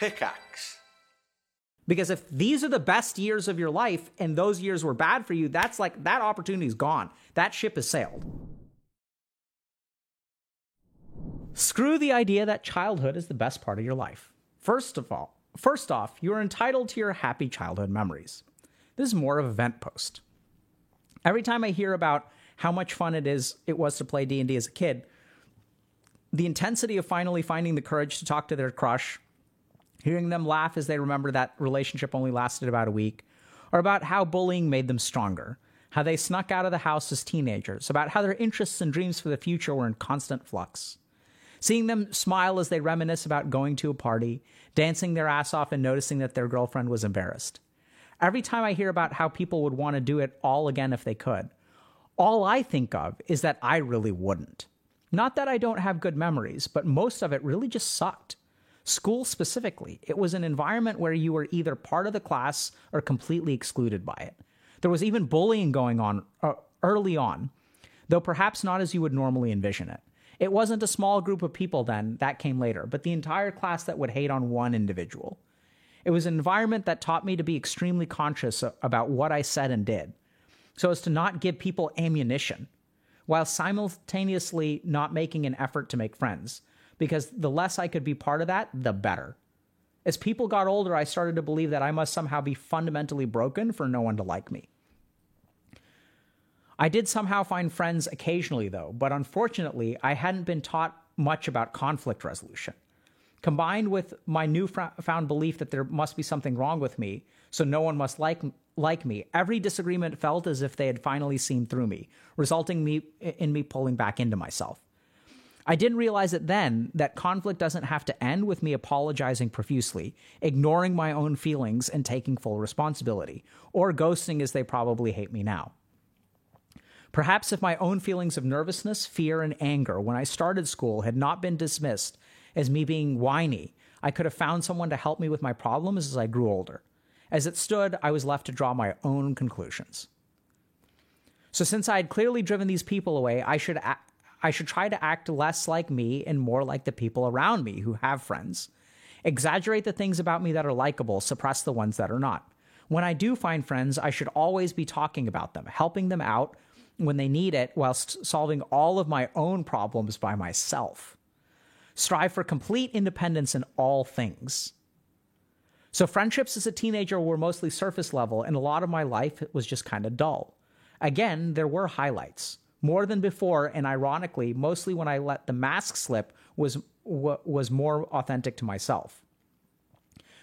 Pickaxe. Because if these are the best years of your life and those years were bad for you, that's like that opportunity is gone. That ship has sailed. Screw the idea that childhood is the best part of your life. First of all, first off, you are entitled to your happy childhood memories. This is more of a vent post. Every time I hear about how much fun it is it was to play D&D as a kid, the intensity of finally finding the courage to talk to their crush, hearing them laugh as they remember that relationship only lasted about a week, or about how bullying made them stronger, how they snuck out of the house as teenagers, about how their interests and dreams for the future were in constant flux. Seeing them smile as they reminisce about going to a party, dancing their ass off, and noticing that their girlfriend was embarrassed. Every time I hear about how people would want to do it all again if they could, all I think of is that I really wouldn't. Not that I don't have good memories, but most of it really just sucked. School specifically, it was an environment where you were either part of the class or completely excluded by it. There was even bullying going on uh, early on, though perhaps not as you would normally envision it. It wasn't a small group of people then, that came later, but the entire class that would hate on one individual. It was an environment that taught me to be extremely conscious about what I said and did, so as to not give people ammunition, while simultaneously not making an effort to make friends, because the less I could be part of that, the better. As people got older, I started to believe that I must somehow be fundamentally broken for no one to like me. I did somehow find friends occasionally, though, but unfortunately, I hadn't been taught much about conflict resolution. Combined with my newfound belief that there must be something wrong with me, so no one must like like me, every disagreement felt as if they had finally seen through me, resulting me in me pulling back into myself. I didn't realize it then that conflict doesn't have to end with me apologizing profusely, ignoring my own feelings and taking full responsibility, or ghosting as they probably hate me now. Perhaps if my own feelings of nervousness, fear, and anger when I started school had not been dismissed as me being whiny, I could have found someone to help me with my problems as I grew older. As it stood, I was left to draw my own conclusions. So since I had clearly driven these people away, I should I should try to act less like me and more like the people around me who have friends. Exaggerate the things about me that are likable, suppress the ones that are not. When I do find friends, I should always be talking about them, helping them out, when they need it whilst solving all of my own problems by myself. Strive for complete independence in all things. So, friendships as a teenager were mostly surface level, and a lot of my life was just kind of dull. Again, there were highlights, more than before, and ironically, mostly when I let the mask slip was was more authentic to myself.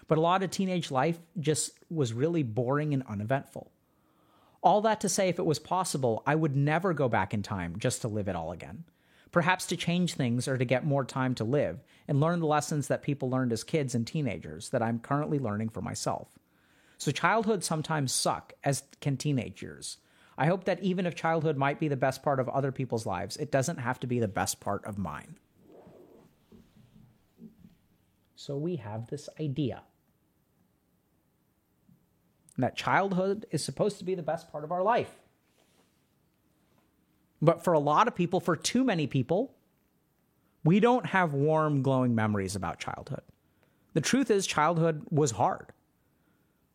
But a lot of teenage life just was really boring and uneventful. All that to say, if it was possible, I would never go back in time just to live it all again. Perhaps to change things or to get more time to live and learn the lessons that people learned as kids and teenagers that I'm currently learning for myself. So, childhood sometimes suck, as can teenage years. I hope that even if childhood might be the best part of other people's lives, it doesn't have to be the best part of mine. So, we have this idea that childhood is supposed to be the best part of our life. But for a lot of people, for too many people, we don't have warm, glowing memories about childhood. The truth is, childhood was hard.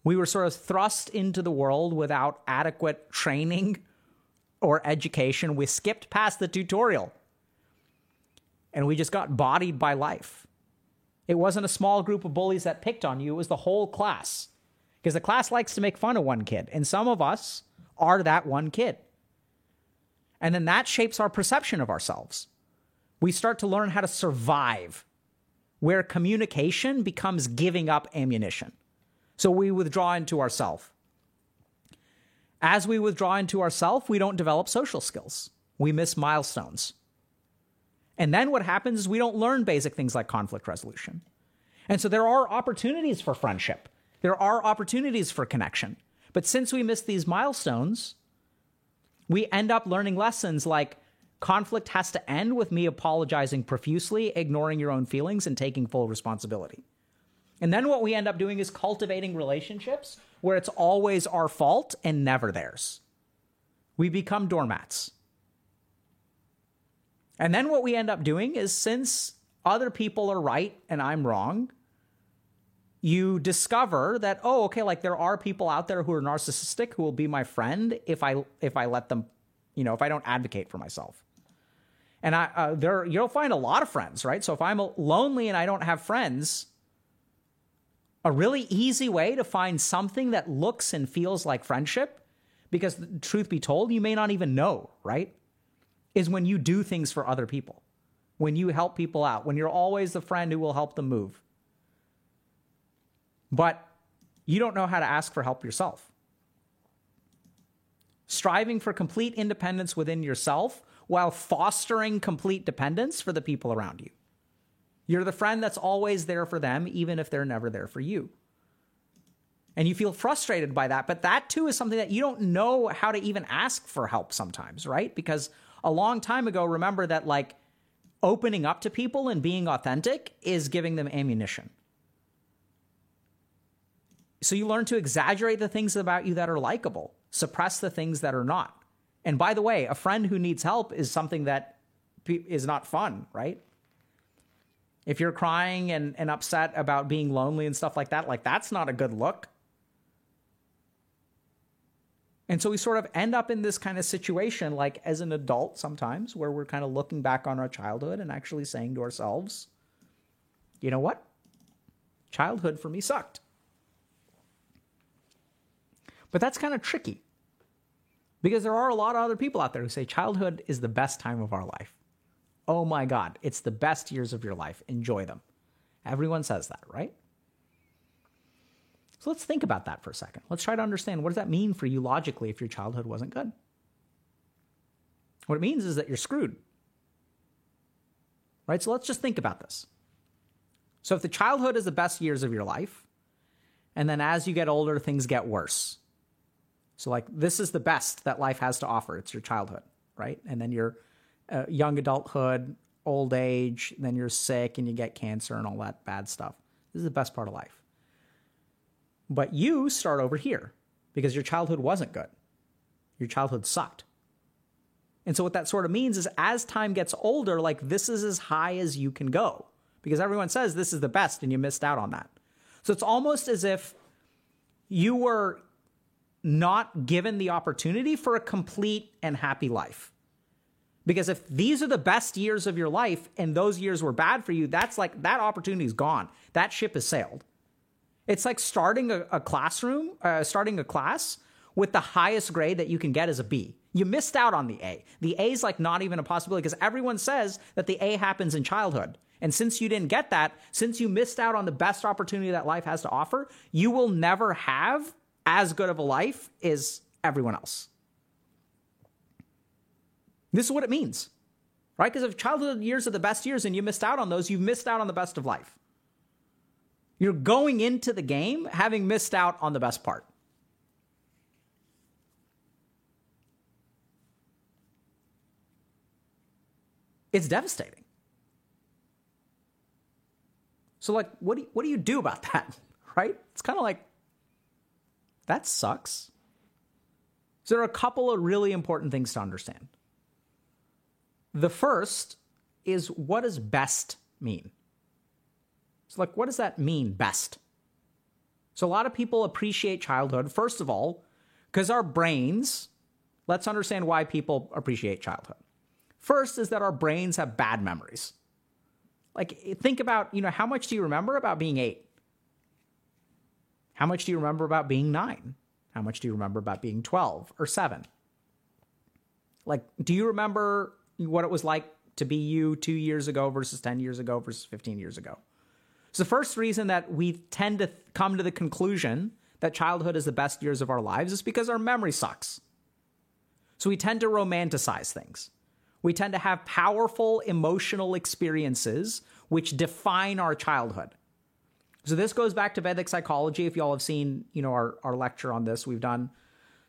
We were sort of thrust into the world without adequate training or education. We skipped past the tutorial and we just got bodied by life. It wasn't a small group of bullies that picked on you, it was the whole class because the class likes to make fun of one kid, and some of us are that one kid. And then that shapes our perception of ourselves. We start to learn how to survive, where communication becomes giving up ammunition. So we withdraw into ourself. As we withdraw into ourself, we don't develop social skills. We miss milestones. And then what happens is we don't learn basic things like conflict resolution. And so there are opportunities for friendship. There are opportunities for connection. But since we miss these milestones, we end up learning lessons like conflict has to end with me apologizing profusely, ignoring your own feelings, and taking full responsibility. And then what we end up doing is cultivating relationships where it's always our fault and never theirs. We become doormats. And then what we end up doing is since other people are right and I'm wrong, you discover that oh okay like there are people out there who are narcissistic who will be my friend if i if i let them you know if i don't advocate for myself and i uh, there you'll find a lot of friends right so if i'm lonely and i don't have friends a really easy way to find something that looks and feels like friendship because truth be told you may not even know right is when you do things for other people when you help people out when you're always the friend who will help them move but you don't know how to ask for help yourself. Striving for complete independence within yourself while fostering complete dependence for the people around you. You're the friend that's always there for them, even if they're never there for you. And you feel frustrated by that. But that too is something that you don't know how to even ask for help sometimes, right? Because a long time ago, remember that like opening up to people and being authentic is giving them ammunition. So you learn to exaggerate the things about you that are likable, suppress the things that are not. And by the way, a friend who needs help is something that is not fun, right? If you're crying and, and upset about being lonely and stuff like that, like that's not a good look. And so we sort of end up in this kind of situation, like as an adult sometimes, where we're kind of looking back on our childhood and actually saying to ourselves, you know what? Childhood for me sucked. But that's kind of tricky because there are a lot of other people out there who say childhood is the best time of our life. Oh my God, it's the best years of your life. Enjoy them. Everyone says that, right? So let's think about that for a second. Let's try to understand what does that mean for you logically if your childhood wasn't good? What it means is that you're screwed. Right? So let's just think about this. So if the childhood is the best years of your life, and then as you get older, things get worse. So, like, this is the best that life has to offer. It's your childhood, right? And then your uh, young adulthood, old age, then you're sick and you get cancer and all that bad stuff. This is the best part of life. But you start over here because your childhood wasn't good. Your childhood sucked. And so, what that sort of means is as time gets older, like, this is as high as you can go because everyone says this is the best and you missed out on that. So, it's almost as if you were not given the opportunity for a complete and happy life. Because if these are the best years of your life and those years were bad for you, that's like that opportunity is gone. That ship has sailed. It's like starting a, a classroom, uh, starting a class with the highest grade that you can get as a B. You missed out on the A. The A is like not even a possibility because everyone says that the A happens in childhood. And since you didn't get that, since you missed out on the best opportunity that life has to offer, you will never have as good of a life as everyone else. This is what it means, right? Because if childhood years are the best years and you missed out on those, you've missed out on the best of life. You're going into the game having missed out on the best part. It's devastating. So, like, what do you, what do you do about that, right? It's kind of like that sucks. So, there are a couple of really important things to understand. The first is what does best mean? So, like, what does that mean, best? So, a lot of people appreciate childhood, first of all, because our brains, let's understand why people appreciate childhood. First is that our brains have bad memories. Like, think about, you know, how much do you remember about being eight? How much do you remember about being nine? How much do you remember about being 12 or seven? Like, do you remember what it was like to be you two years ago versus 10 years ago versus 15 years ago? So, the first reason that we tend to come to the conclusion that childhood is the best years of our lives is because our memory sucks. So, we tend to romanticize things. We tend to have powerful emotional experiences which define our childhood. So this goes back to Vedic psychology. If y'all have seen, you know, our, our lecture on this, we've done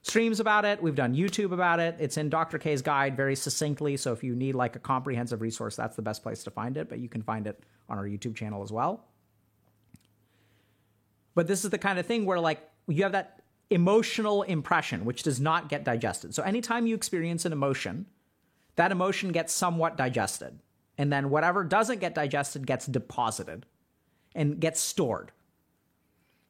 streams about it. We've done YouTube about it. It's in Dr. K's guide very succinctly. So if you need like a comprehensive resource, that's the best place to find it. But you can find it on our YouTube channel as well. But this is the kind of thing where like you have that emotional impression, which does not get digested. So anytime you experience an emotion, that emotion gets somewhat digested. And then whatever doesn't get digested gets deposited and gets stored.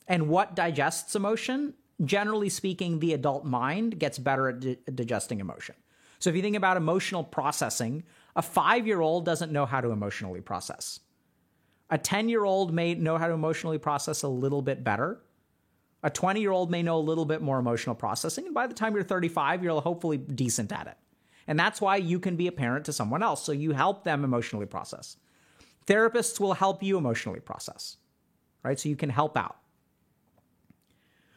And what digests emotion? Generally speaking, the adult mind gets better at di- digesting emotion. So if you think about emotional processing, a five year old doesn't know how to emotionally process. A 10 year old may know how to emotionally process a little bit better. A 20 year old may know a little bit more emotional processing. And by the time you're 35, you're hopefully decent at it. And that's why you can be a parent to someone else. So you help them emotionally process. Therapists will help you emotionally process, right? So you can help out.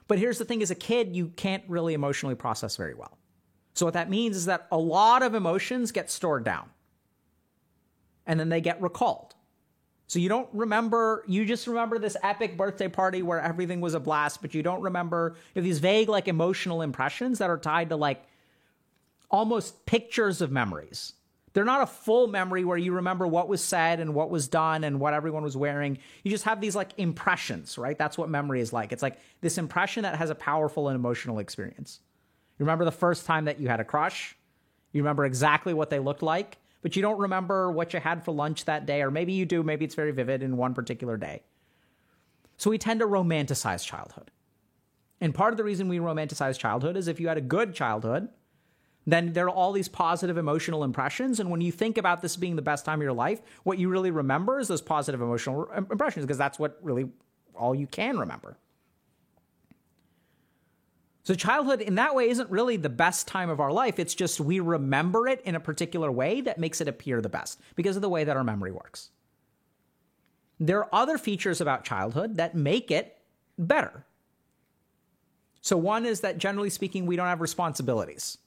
But here's the thing as a kid, you can't really emotionally process very well. So what that means is that a lot of emotions get stored down and then they get recalled. So you don't remember, you just remember this epic birthday party where everything was a blast, but you don't remember you have these vague, like emotional impressions that are tied to like almost pictures of memories. They're not a full memory where you remember what was said and what was done and what everyone was wearing. You just have these like impressions, right? That's what memory is like. It's like this impression that has a powerful and emotional experience. You remember the first time that you had a crush? You remember exactly what they looked like? but you don't remember what you had for lunch that day, or maybe you do, maybe it's very vivid in one particular day. So we tend to romanticize childhood. And part of the reason we romanticize childhood is if you had a good childhood, then there are all these positive emotional impressions. And when you think about this being the best time of your life, what you really remember is those positive emotional impressions because that's what really all you can remember. So, childhood in that way isn't really the best time of our life. It's just we remember it in a particular way that makes it appear the best because of the way that our memory works. There are other features about childhood that make it better. So, one is that generally speaking, we don't have responsibilities,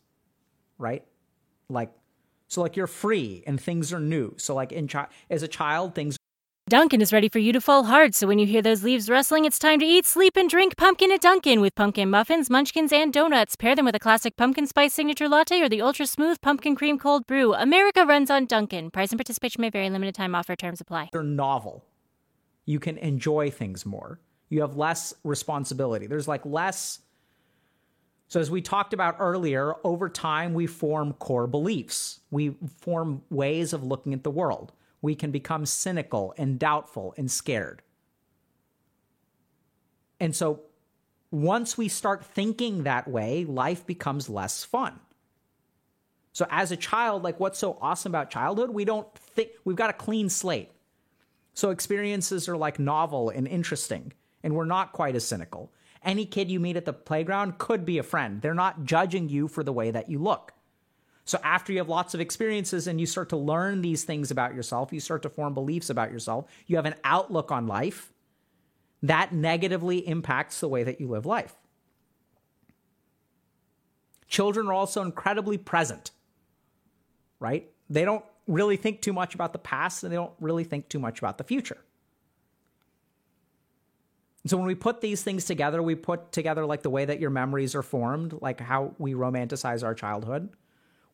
right? Like, so like you're free and things are new. So, like in chi- as a child, things Dunkin' is ready for you to fall hard, so when you hear those leaves rustling, it's time to eat, sleep, and drink pumpkin at Dunkin' with pumpkin muffins, munchkins, and donuts. Pair them with a classic pumpkin spice signature latte or the ultra smooth pumpkin cream cold brew. America runs on Dunkin'. Price and participation may vary. Limited time offer. Terms apply. They're novel. You can enjoy things more. You have less responsibility. There's like less. So, as we talked about earlier, over time we form core beliefs. We form ways of looking at the world we can become cynical and doubtful and scared. And so once we start thinking that way, life becomes less fun. So as a child, like what's so awesome about childhood, we don't think we've got a clean slate. So experiences are like novel and interesting, and we're not quite as cynical. Any kid you meet at the playground could be a friend. They're not judging you for the way that you look. So after you have lots of experiences and you start to learn these things about yourself, you start to form beliefs about yourself, you have an outlook on life, that negatively impacts the way that you live life. Children are also incredibly present, right? They don't really think too much about the past and they don't really think too much about the future. So when we put these things together, we put together like the way that your memories are formed, like how we romanticize our childhood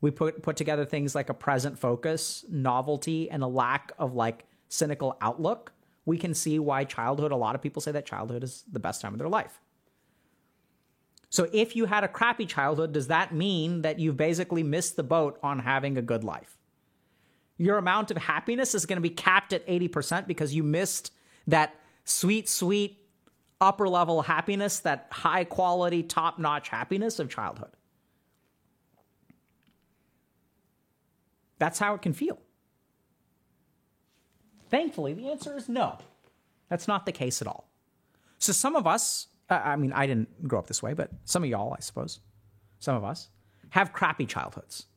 we put put together things like a present focus, novelty, and a lack of like cynical outlook. We can see why childhood, a lot of people say that childhood is the best time of their life. So if you had a crappy childhood, does that mean that you've basically missed the boat on having a good life? Your amount of happiness is going to be capped at 80% because you missed that sweet, sweet upper level happiness, that high quality, top notch happiness of childhood. That's how it can feel. Thankfully, the answer is no. That's not the case at all. So, some of us, I mean, I didn't grow up this way, but some of y'all, I suppose, some of us, have crappy childhoods.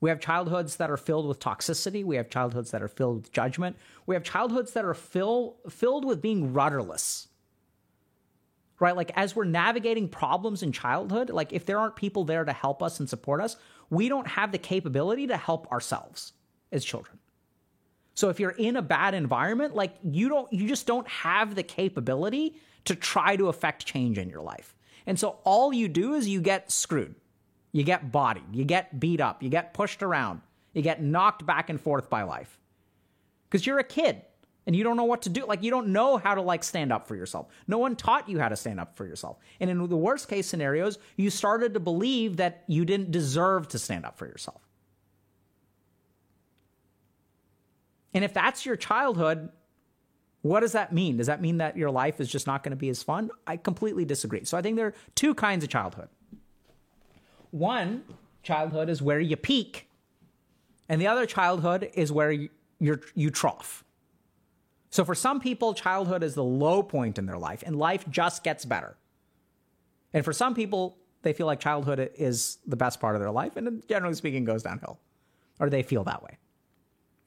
We have childhoods that are filled with toxicity. We have childhoods that are filled with judgment. We have childhoods that are fill, filled with being rudderless. Right? Like, as we're navigating problems in childhood, like, if there aren't people there to help us and support us, we don't have the capability to help ourselves as children. So if you're in a bad environment, like you don't you just don't have the capability to try to affect change in your life. And so all you do is you get screwed. You get bodied, you get beat up, you get pushed around, you get knocked back and forth by life. Cuz you're a kid and you don't know what to do. Like you don't know how to like stand up for yourself. No one taught you how to stand up for yourself. And in the worst case scenarios, you started to believe that you didn't deserve to stand up for yourself. And if that's your childhood, What does that mean? Does that mean that your life is just not going to be as fun? I completely disagree. So I think there are two kinds of childhood. One childhood is where you peak, and the other childhood is where you, you trough. So for some people, childhood is the low point in their life, and life just gets better. And for some people, they feel like childhood is the best part of their life, and generally speaking, goes downhill, or they feel that way.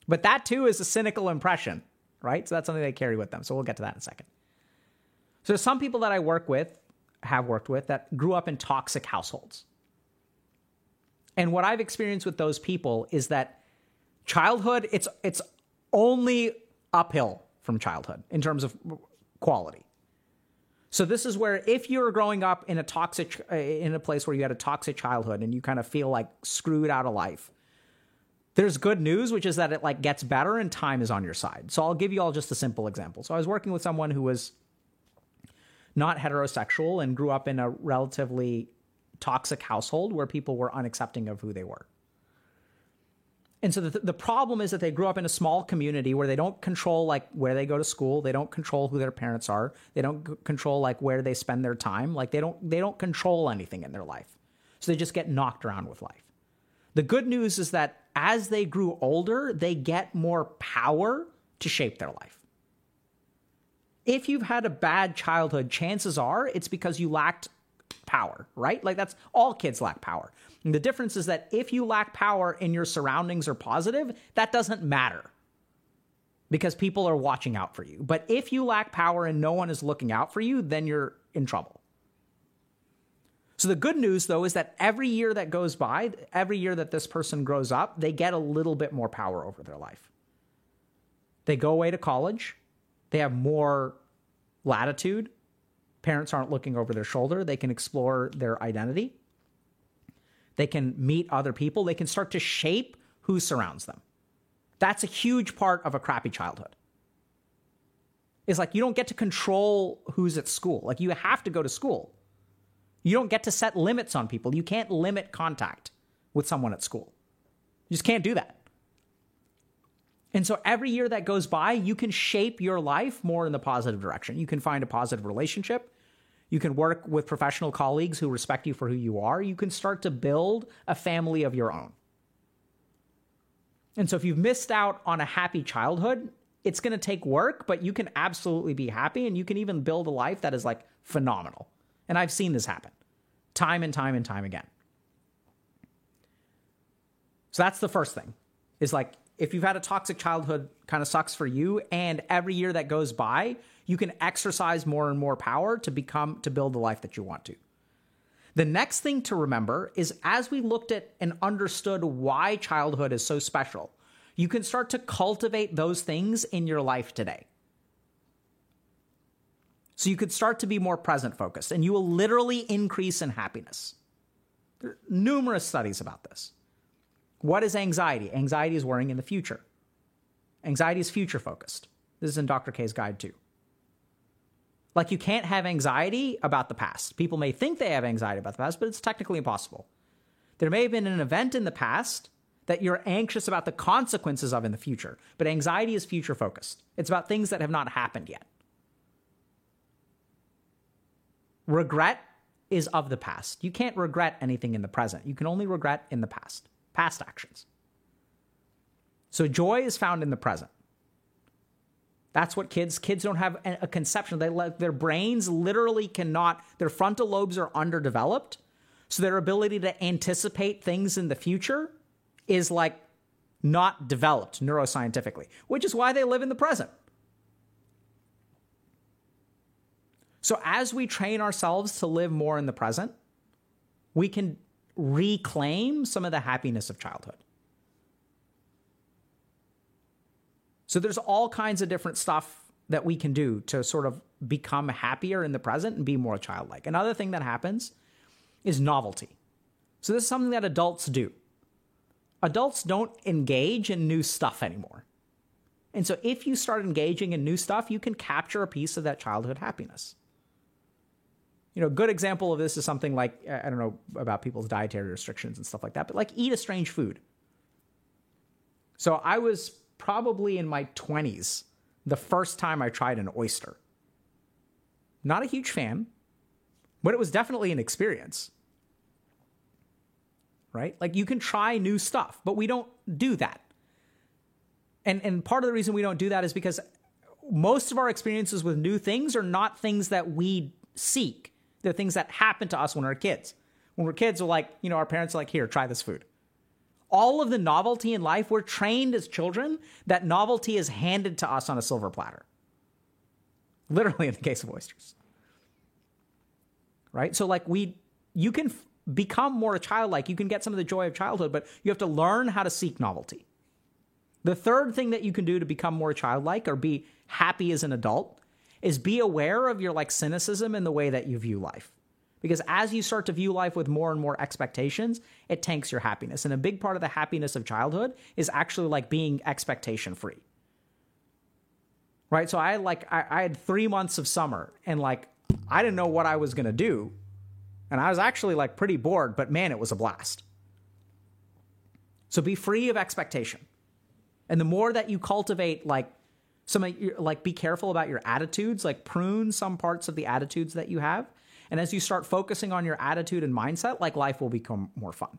But that too is a cynical impression, right? So that's something they carry with them. So we'll get to that in a second. So some people that I work with, have worked with, that grew up in toxic households. And what I've experienced with those people is that childhood, it's it's only uphill from childhood in terms of quality. So this is where if you're growing up in a toxic in a place where you had a toxic childhood and you kind of feel like screwed out of life, there's good news, which is that it like gets better and time is on your side. So I'll give you all just a simple example. So I was working with someone who was not heterosexual and grew up in a relatively toxic household where people were unaccepting of who they were. And so the, the problem is that they grew up in a small community where they don't control like where they go to school, they don't control who their parents are, they don't c- control like where they spend their time, like they don't they don't control anything in their life. So they just get knocked around with life. The good news is that as they grew older, they get more power to shape their life. If you've had a bad childhood, chances are it's because you lacked power, right? Like that's all kids lack power. And the difference is that if you lack power and your surroundings are positive, that doesn't matter because people are watching out for you. But if you lack power and no one is looking out for you, then you're in trouble. So the good news though is that every year that goes by, every year that this person grows up, they get a little bit more power over their life. They go away to college, they have more latitude. Parents aren't looking over their shoulder, they can explore their identity. They can meet other people. They can start to shape who surrounds them. That's a huge part of a crappy childhood. Is like you don't get to control who's at school. Like you have to go to school. You don't get to set limits on people. You can't limit contact with someone at school. You just can't do that. And so every year that goes by, you can shape your life more in the positive direction. You can find a positive relationship. You can work with professional colleagues who respect you for who you are. You can start to build a family of your own. And so if you've missed out on a happy childhood, it's going to take work, but you can absolutely be happy and you can even build a life that is like phenomenal. And I've seen this happen time and time and time again. So that's the first thing is like if you've had a toxic childhood, kind of sucks for you. And every year that goes by, you can exercise more and more power to become, to build the life that you want to. The next thing to remember is as we looked at and understood why childhood is so special, you can start to cultivate those things in your life today. So you could start to be more present focused and you will literally increase in happiness. There are numerous studies about this. What is anxiety? Anxiety is worrying in the future. Anxiety is future focused. This is in Dr. K's guide too. Like you can't have anxiety about the past. People may think they have anxiety about the past, but it's technically impossible. There may have been an event in the past that you're anxious about the consequences of in the future, but anxiety is future focused. It's about things that have not happened yet. Regret is of the past. You can't regret anything in the present. You can only regret in the past, past actions. So joy is found in the present. That's what kids kids don't have a conception. They like their brains literally cannot. Their frontal lobes are underdeveloped, so their ability to anticipate things in the future is like not developed neuroscientifically, which is why they live in the present. So as we train ourselves to live more in the present, we can reclaim some of the happiness of childhood. So there's all kinds of different stuff that we can do to sort of become happier in the present and be more childlike. Another thing that happens is novelty. So this is something that adults do. Adults don't engage in new stuff anymore. And so if you start engaging in new stuff, you can capture a piece of that childhood happiness. You know, a good example of this is something like I don't know about people's dietary restrictions and stuff like that, but like eat a strange food. So I was probably in my 20s the first time I tried an oyster. Not a huge fan, but it was definitely an experience. Right? Like you can try new stuff, but we don't do that. And and part of the reason we don't do that is because most of our experiences with new things are not things that we seek. They're things that happen to us when we're kids. When we're kids, we're like, you know, our parents are like, here, try this food. All of the novelty in life, we're trained as children that novelty is handed to us on a silver platter. Literally in the case of oysters. Right? So, like, we, you can f- become more childlike. You can get some of the joy of childhood, but you have to learn how to seek novelty. The third thing that you can do to become more childlike or be happy as an adult is be aware of your like cynicism in the way that you view life. Because as you start to view life with more and more expectations, it tanks your happiness. And a big part of the happiness of childhood is actually like being expectation free. Right? So I like I, I had three months of summer and like I didn't know what I was gonna do. And I was actually like pretty bored, but man, it was a blast. So be free of expectation. And the more that you cultivate like some like be careful about your attitudes, like prune some parts of the attitudes that you have. And as you start focusing on your attitude and mindset, like life will become more fun.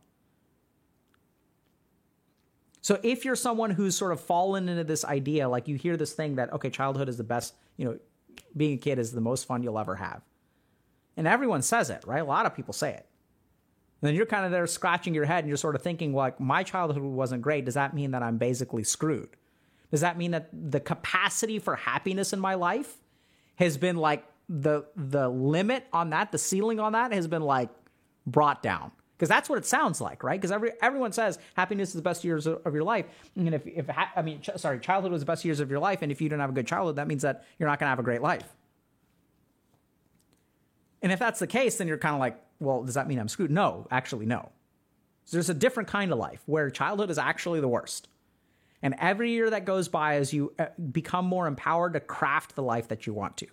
So if you're someone who's sort of fallen into this idea, like you hear this thing that, okay, childhood is the best, you know, being a kid is the most fun you'll ever have. And everyone says it, right? A lot of people say it. And then you're kind of there scratching your head and you're sort of thinking, like, my childhood wasn't great. Does that mean that I'm basically screwed? Does that mean that the capacity for happiness in my life has been like the the limit on that, the ceiling on that has been like brought down? Because that's what it sounds like, right? Because every everyone says happiness is the best years of, your life, and if if I mean, ch- sorry, childhood was the best years of your life, and if you don't have a good childhood, that means that you're not going to have a great life. And if that's the case, then you're kind of like, well, does that mean I'm screwed? No, actually, no. So there's a different kind of life where childhood is actually the worst. And every year that goes by, as you uh, become more empowered to craft the life that you want to.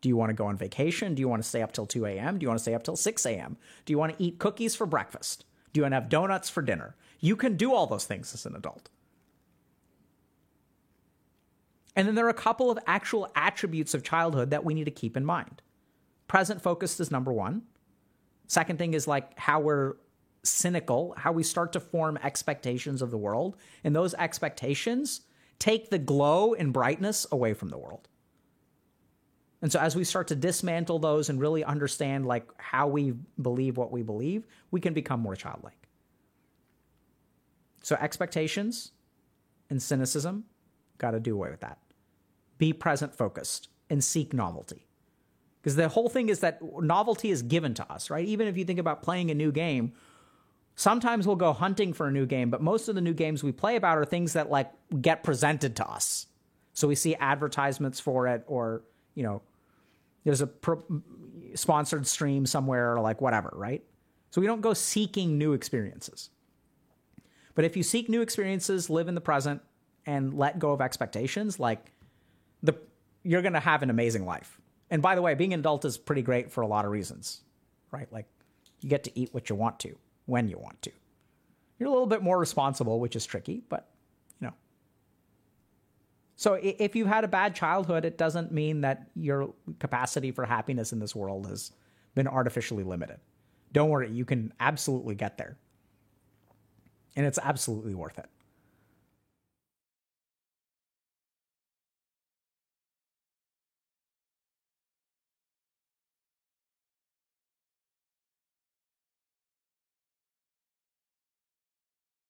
Do you want to go on vacation? Do you want to stay up till 2 a.m.? Do you want to stay up till 6 a.m.? Do you want to eat cookies for breakfast? Do you want to have donuts for dinner? You can do all those things as an adult. And then there are a couple of actual attributes of childhood that we need to keep in mind. Present focused is number one. Second thing is like how we're cynical, how we start to form expectations of the world. And those expectations take the glow and brightness away from the world. And so as we start to dismantle those and really understand like how we believe what we believe, we can become more childlike. So expectations and cynicism, got to do away with that. Be present focused and seek novelty. Because the whole thing is that novelty is given to us, right? Even if you think about playing a new game, Sometimes we'll go hunting for a new game, but most of the new games we play about are things that like get presented to us. So we see advertisements for it, or you know, there's a pro- sponsored stream somewhere, or like whatever, right? So we don't go seeking new experiences. But if you seek new experiences, live in the present, and let go of expectations, like the you're going to have an amazing life. And by the way, being an adult is pretty great for a lot of reasons, right? Like you get to eat what you want to when you want to. You're a little bit more responsible, which is tricky, but you know. So if you've had a bad childhood, it doesn't mean that your capacity for happiness in this world has been artificially limited. Don't worry, you can absolutely get there. And it's absolutely worth it.